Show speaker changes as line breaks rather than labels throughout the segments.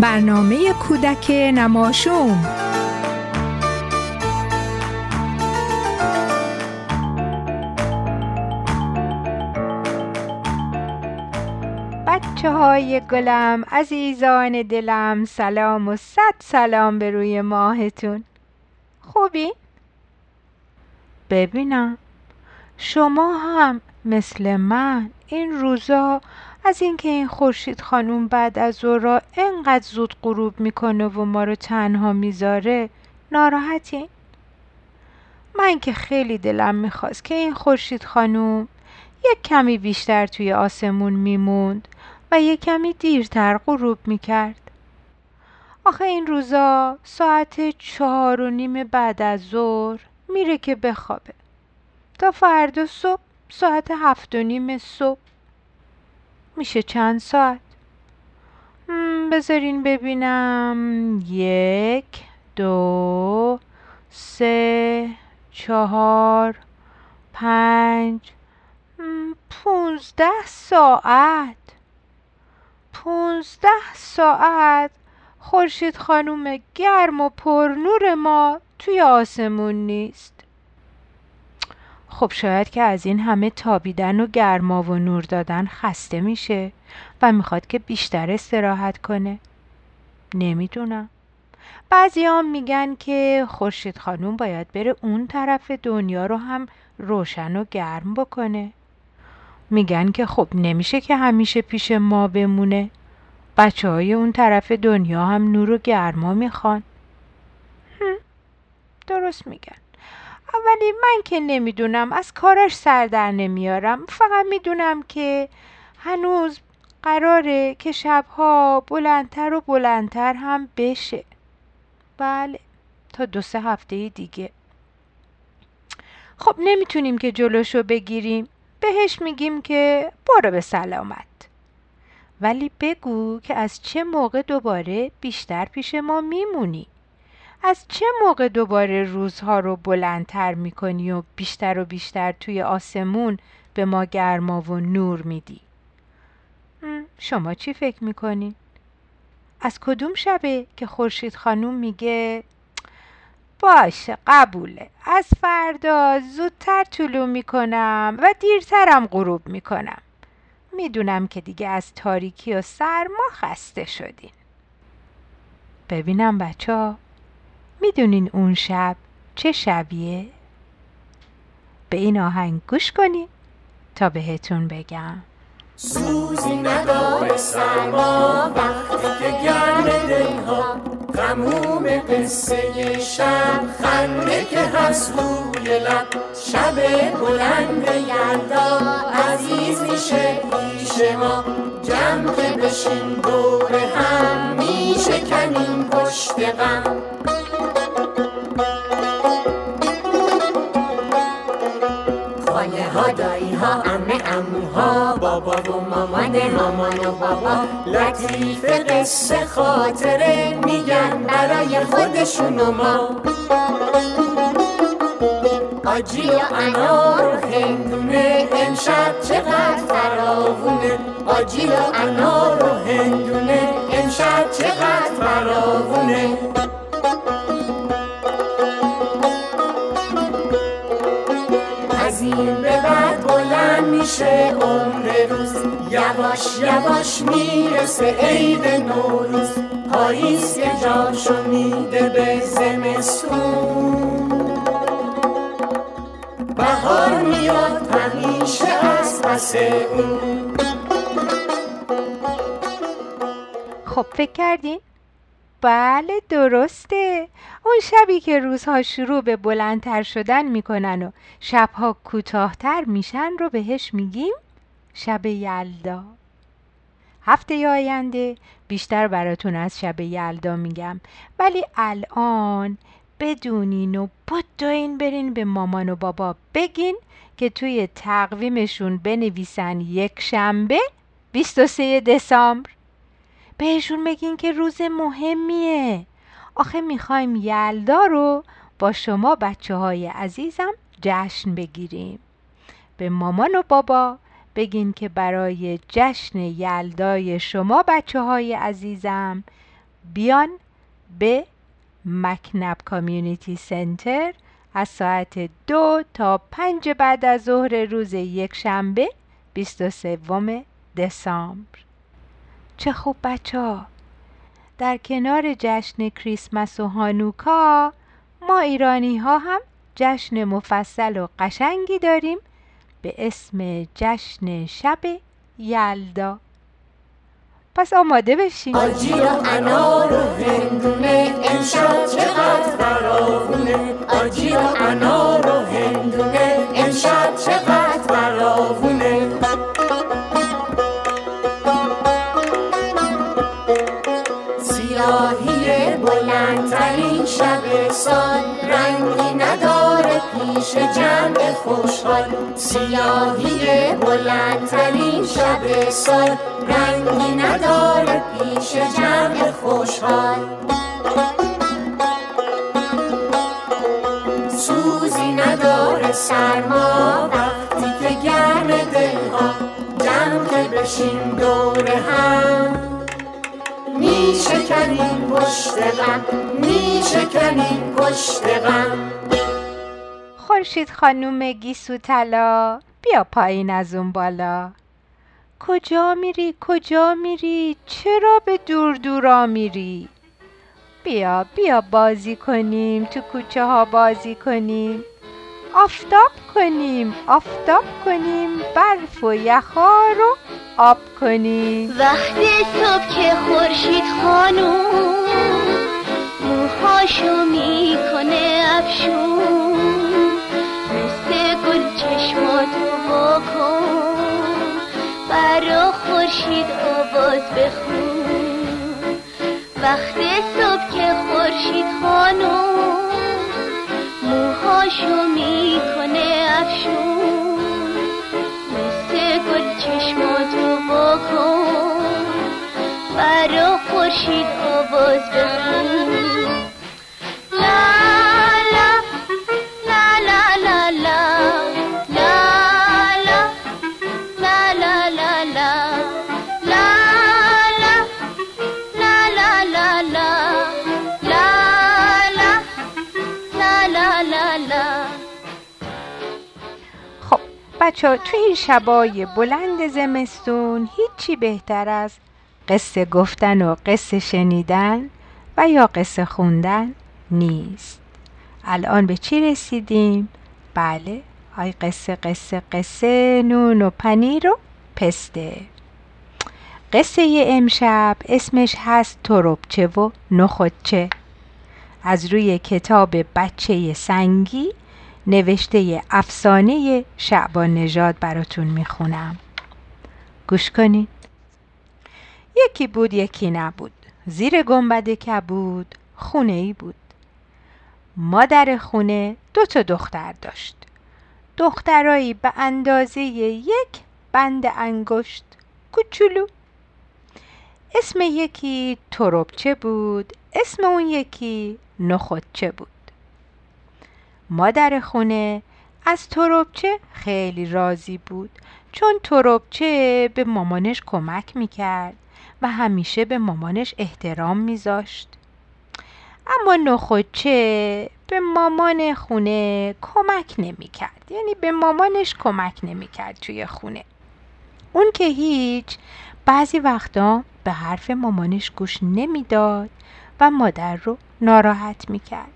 برنامه کودک نماشوم. بچه های گلم عزیزان دلم سلام و صد سلام به روی ماهتون. خوبی؟ ببینم. شما هم مثل من. این روزا از اینکه این خورشید خانوم بعد از ظهرا انقدر زود غروب می‌کنه و ما رو تنها می‌ذاره ناراحتین؟ من که خیلی دلم می‌خواست که این خورشید خانوم یک کمی بیشتر توی آسمون میموند و یک کمی دیرتر غروب می‌کرد آخه این روزا ساعت چهار و نیم بعد از ظهر میره که بخوابه تا فردا صبح ساعت هفت و نیم صبح. میشه چند ساعت؟ بذارین ببینم. یک دو سه چهار پنج. پونزده ساعت. پونزده ساعت. خورشید خانوم گرم و پرنور ما توی آسمون نیست. خب شاید که از این همه تابیدن و گرما و نور دادن خسته میشه و می‌خواد که بیشتر استراحت کنه. نمی‌دونم. بعضی هم میگن که خورشید خانوم باید بره اون طرف دنیا رو هم روشن و گرم بکنه. میگن که خب نمیشه که همیشه پیش ما بمونه. بچه های اون طرف دنیا هم نور و گرما می‌خوان. درست میگن. ولی من که نمی‌دونم از کاراش سر در نمیارم. فقط می‌دونم که هنوز قراره که شبها بلندتر و بلندتر هم بشه. بله تا دو سه هفته دیگه. خب نمی‌تونیم که جلوشو بگیریم. بهش میگیم که برو به سلامت. ولی بگو که از چه موقع دوباره بیشتر پیش ما میمونی؟ از چه موقع دوباره روزها رو بلندتر می‌کنی و بیشتر و بیشتر توی آسمون به ما گرما و نور میدی؟ شما چی فکر می‌کنین؟ از کدوم شبه که خورشید خانوم میگه باشه قبوله. از فردا زودتر طلوع می‌کنم و دیرترم غروب می‌کنم. می‌دونم که دیگه از تاریکی و سرما خسته شدین. ببینم بچه می‌دونین اون شب چه شبیه؟ به این آهنگ گوش کنین تا بهتون بگم.
سوزی نداره سرما وقتی که گرم دلها تموم قصه شب خنده که هست روی لب شب بلند یلدا عزیز میشه پیش ما. جمع بشین دور هم میشه کنیم پشت غم. دایی ها امه اموها بابا و مامان مامان و بابا لطیف قصه خاطره میگن برای خودشون و ما. آجی و انار هندونه امشب چقدر فراوونه. آجی و انار و هندونه. یواش یواش می‌رسه عید نوروز. پاییز که جاشو میده به زمستون. بهار میاد همیشه از پس اون.
خب فکر کردین؟ بله درسته. اون شبی که روزها شروع به بلندتر شدن می‌کنن و شبها کوتاهتر میشن رو بهش میگیم شب یلدا. هفته آینده بیشتر براتون از شب یلدا میگم. ولی الان بدونین و بدوین برین به مامان و بابا بگین که توی تقویمشون بنویسن یک شنبه 23 دسامبر. بهشون بگین که روز مهمیه. آخه می‌خوایم یلدا رو با شما بچه های عزیزم جشن بگیریم. به مامان و بابا بگین که برای جشن یلدای شما بچه های عزیزم بیان به مکنب کامیونیتی سنتر از ساعت دو تا پنج بعد از ظهر روز یک شنبه 23 دسامبر. چه خوب بچه ها در کنار جشن کریسمس و هانوکا ما ایرانی ها هم جشن مفصل و قشنگی داریم به اسم جشن شب یلدا. پس آماده بشین.
آجی و انار و هندونه امشب چقدر فراوونه. آجی و انار و هندونه امشب چقدر فراوونه. سیاهی بلندترین شب سال پیش جمع خوشحال. سیاهی بلندترین شب سال. رنگی نداره پیش جمع خوشحال. سوزی نداره سرما وقتی که گرم دلها جمع که بشیم دور هم. میشکنیم پشت غم میشکنیم پشت غم.
خورشید خانوم گیسو طلا بیا پایین از اون بالا. کجا میری؟ کجا میری؟ چرا به دور دورا میری؟ بیا بیا بازی کنیم تو کوچه ها بازی کنیم. آفتاب کنیم آفتاب کنیم برف و یخا رو آب کنیم.
وقتی صبح که خورشید خانوم موهاشو می‌کنه افشون. چشماتو بکن برا خورشید آواز بخون. وقتی صبح که خورشید خانوم موهاشو می‌کنه افشون. مثل گل چشماتو بکن برا خورشید آواز بخون.
بچه ها توی این شبای بلند زمستون هیچی بهتر از قصه گفتن و قصه شنیدن و یا قصه خوندن نیست. الان به چی رسیدیم؟ بله های قصه قصه قصه نون و پنیر و پسته. قصه امشب اسمش هست تربچه و نخودچه. از روی کتاب بچه سنگی نوشته افسانه شعبان نژاد براتون می‌خونم. گوش کنید. یکی بود یکی نبود. زیر گنبد کبود خونه ای بود. مادر خونه دو تا دختر داشت. دخترایی به اندازه یک بند انگشت کوچولو. اسم یکی تربچه بود اسم اون یکی نخودچه بود. مادر خونه از تربچه خیلی راضی بود چون تربچه به مامانش کمک می‌کرد و همیشه به مامانش احترام میذاشت. اما نخودچه به مامان خونه کمک نمی‌کرد یعنی به مامانش کمک نمی‌کرد توی خونه. اون که هیچ بعضی وقتا به حرف مامانش گوش نمی‌داد و مادر رو ناراحت می‌کرد.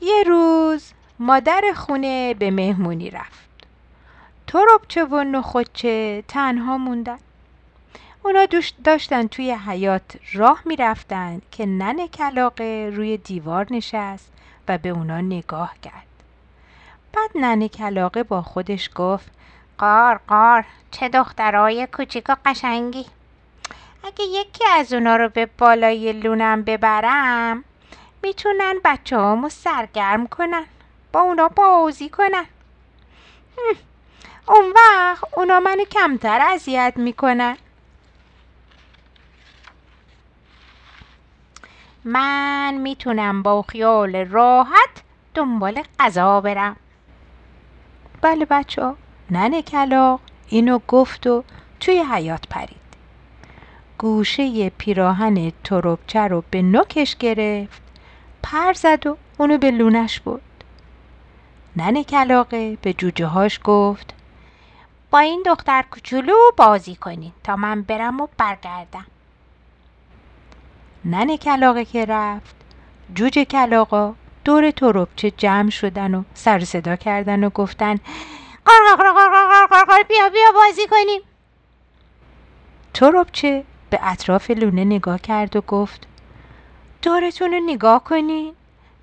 یه روز مادر خونه به مهمونی رفت. تربچه و نخودچه تنها موندن. اونا داشتن توی حیات راه می‌رفتن که ننه کلاقه روی دیوار نشست و به اونا نگاه کرد. بعد ننه کلاقه با خودش گفت قار قار چه دخترای کوچیک و قشنگی. اگه یکی از اونا رو به بالای لونم ببرم می‌تونن بچه هامو سرگرم کنن. با اونا بازی کنن. اون وقت اونا منو کمتر اذیت می‌کنن. من می‌تونم با خیال راحت دنبال غذا برم. بله بچه ننه کلاق اینو گفت و توی حیات پرید. گوشه پیراهن تروبچه رو به نوکش گرفت. پر زد و اونو به لونش بود نن کلاقه به جوجه هاش گفت با این دختر کوچولو بازی کنین تا من برم و برگردم. نن کلاقه که رفت جوجه کلاقا دور تروبچه جمع شدن و سر صدا کردن و گفتن قرقر قرقر قرقر بیا بیا بازی کنیم. تروبچه به اطراف لونه نگاه کرد و گفت دورتون رو نگاه کنین.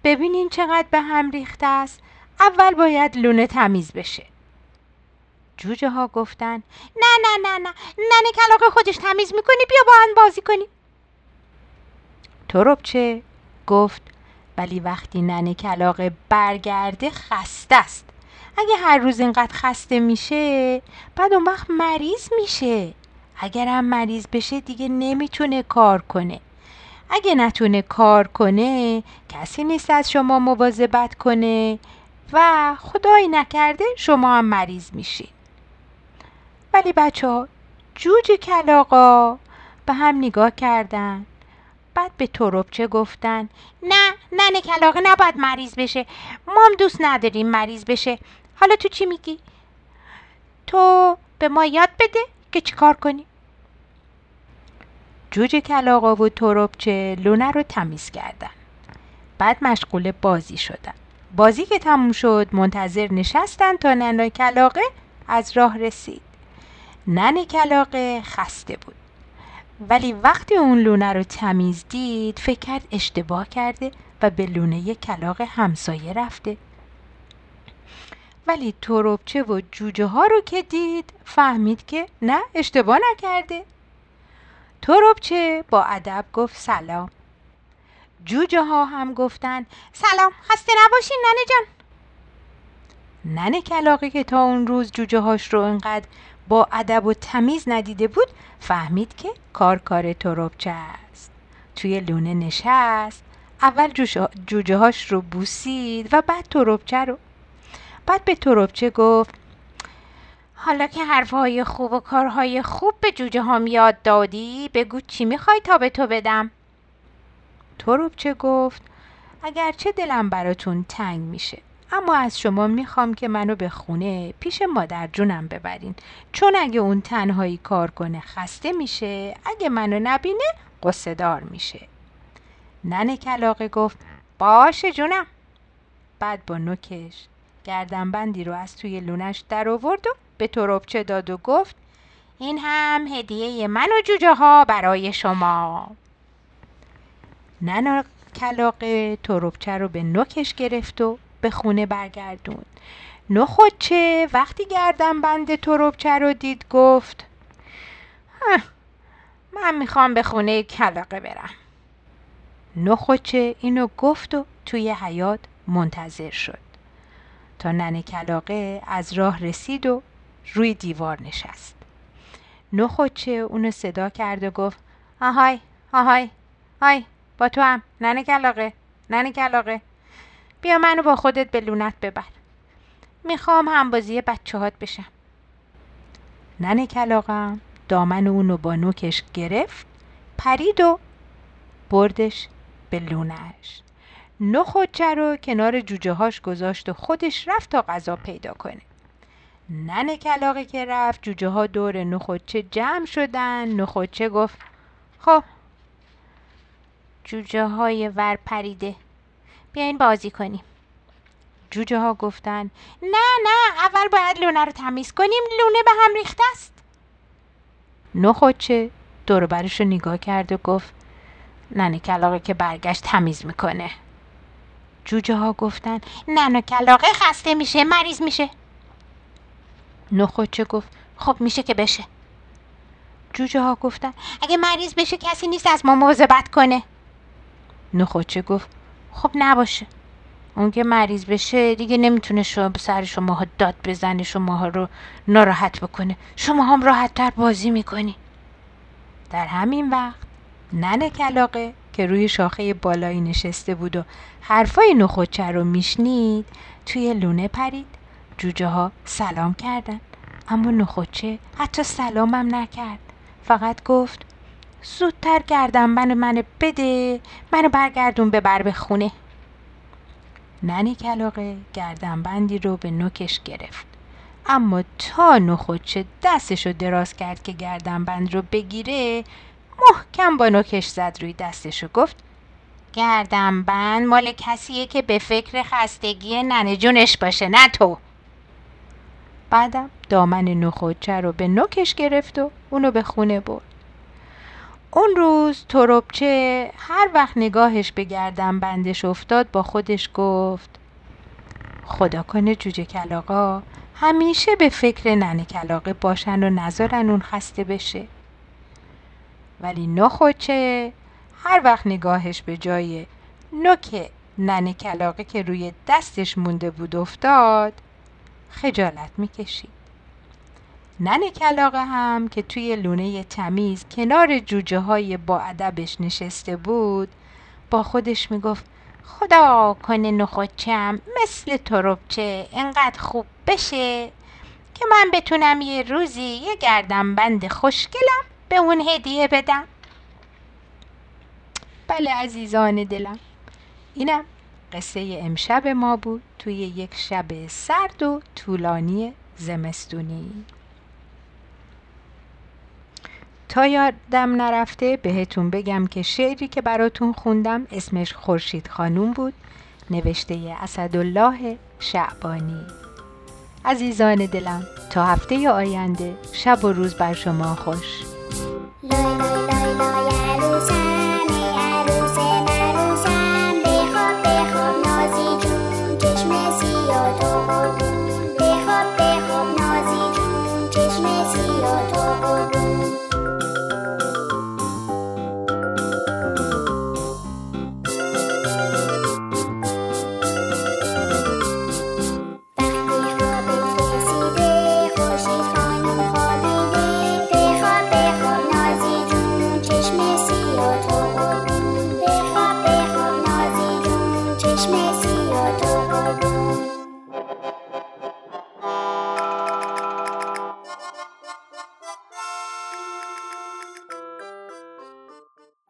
ببینین چقدر به هم ریخته است. اول باید لونه تمیز بشه. جوجه ها گفتن نه نه نه نه ننه کلاق خودش تمیز می‌کنی بیا با هم بازی کنیم. تروبچه گفت ولی وقتی ننه کلاقه برگرده خسته است. اگه هر روز اینقدر خسته میشه بعد اون وقت مریض میشه. اگرم مریض بشه دیگه نمی‌تونه کار کنه. اگه نتونه کار کنه کسی نیست از شما مواظبت کنه و خدایی نکرده شما هم مریض میشین. ولی بچه ها جوج کلاقا به هم نگاه کردن. بعد به تروبچه گفتن نه ننه کلاقه نباید مریض بشه. ما هم دوست نداریم مریض بشه. حالا تو چی میگی؟ تو به ما یاد بده که چیکار کنیم. جوجه کلاقا و تروبچه لونه رو تمیز کردن. بعد مشغول بازی شدن. بازی که تموم شد منتظر نشستن تا ننه کلاقه از راه رسید. ننه کلاقه خسته بود. ولی وقتی اون لونه رو تمیز دید فکر کرد اشتباه کرده و به لونه کلاق همسایه رفته. ولی تروبچه و جوجه ها رو که دید فهمید که نه اشتباه نکرده. تروبچه با ادب گفت سلام. جوجه ها هم گفتن سلام خسته نباشین ننه جان. ننه کلاقه که تا اون روز جوجه هاش رو انقدر با ادب و تمیز ندیده بود فهمید که کار کار تروبچه است. توی لونه نشست اول جوجه هاش رو بوسید و بعد تروبچه رو؟ بعد به تروبچه گفت؟ حالا که حرفهای خوب و کارهای خوب به جوجه هم یاد دادی بگو چی می‌خوای تا به تو بدم. تروبچه گفت؟ اگرچه دلم براتون تنگ میشه اما از شما می‌خوام که منو به خونه پیش مادر جونم ببرین. چون اگه اون تنهایی کار کنه خسته میشه اگه منو نبینه قصه دار میشه. ننه کلاقه گفت باشه جونم. بعد با نوکش گردنبندی رو از توی لونش در آورد و به تروبچه داد و گفت این هم هدیه من و جوجه ها برای شما. ننه کلاقه تروبچه رو به نوکش گرفت و به خونه برگردون نخودچه وقتی گردن بند تروبچه رو دید گفت من می‌خوام به خونه کلاقه برم. نخودچه اینو گفت و توی حیات منتظر شد. تا ننه کلاقه از راه رسید و روی دیوار نشست. نخودچه اونو صدا کرد و گفت آهای آهای آی با تو هم ننه کلاقه ننه کلاقه بیا منو با خودت به لونت ببر. می‌خوام همبازی بچه هات بشم. ننه کلاقم دامن اونو با نوکش گرفت پرید و بردش به لونش نخودچه رو کنار جوجه هاش گذاشت و خودش رفت تا غذا پیدا کنه. ننه کلاقه که رفت جوجه ها دور نخودچه جمع شدن نخودچه گفت؟ خب جوجه های ور پریده. بیاین بازی کنیم. جوجه ها گفتن نه نه اول باید لونه رو تمیز کنیم لونه به هم ریخته است. نخودچه دور برش رو نگاه کرد و گفت ننه کلاقه که برگشت تمیز می‌کنه. جوجه ها گفتن ننه کلاقه خسته میشه مریض میشه. نخودچه گفت؟ خب میشه که بشه. جوجه ها گفتن اگه مریض بشه کسی نیست از ما مواظبت کنه. نخودچه گفت؟ خب نباشه. اون که مریض بشه دیگه نمی‌تونه شما سر شماها داد بزنه شماها رو ناراحت بکنه. شما هم راحت تر بازی می‌کنی. در همین وقت ننه کلاقه که روی شاخه بالایی نشسته بود و حرفای نخودچه رو میشنید توی لونه پرید. جوجه ها سلام کردن. اما نخودچه حتی سلامم نکرد. فقط گفت زودتر گردم منو منو بده. منو برگردون ببر به خونه. ننی کلاقه گردنبندی رو به نوکش گرفت. اما تا نخودچه دستش رو دراز کرد که گردنبند رو بگیره محکم با نوکش زد روی دستش و گفت گردنبند مال کسیه که به فکر خستگی ننه جونش باشه نه تو. بعدم دامن نخودچه رو به نوکش گرفت و اونو به خونه برد. اون روز تروبچه هر وقت نگاهش به گردن بندش افتاد با خودش گفت خدا کنه جوجه کلاقا همیشه به فکر ننه کلاقه باشن و نذارن اون خسته بشه. ولی نخوچه هر وقت نگاهش به جای نوک ننه کلاقه که روی دستش مونده بود افتاد خجالت می‌کشید ننه کلاقه هم که توی لونه تمیز کنار جوجه های با ادبش نشسته بود با خودش می‌گفت خدا کنه نخوچم مثل تروبچه انقدر خوب بشه که من بتونم یه روزی یه گردنبند خوشگلم به اون هدیه بدم. بله عزیزان دلم. اینم قصه امشب ما بود توی یک شب سرد و طولانی زمستونی تا یادم نرفته بهتون بگم که شعری که براتون خوندم اسمش خورشید خانوم بود نوشته اسدالله شعبانی عزیزان دلم تا هفته آینده شب و روز بر شما خوش لای لای لای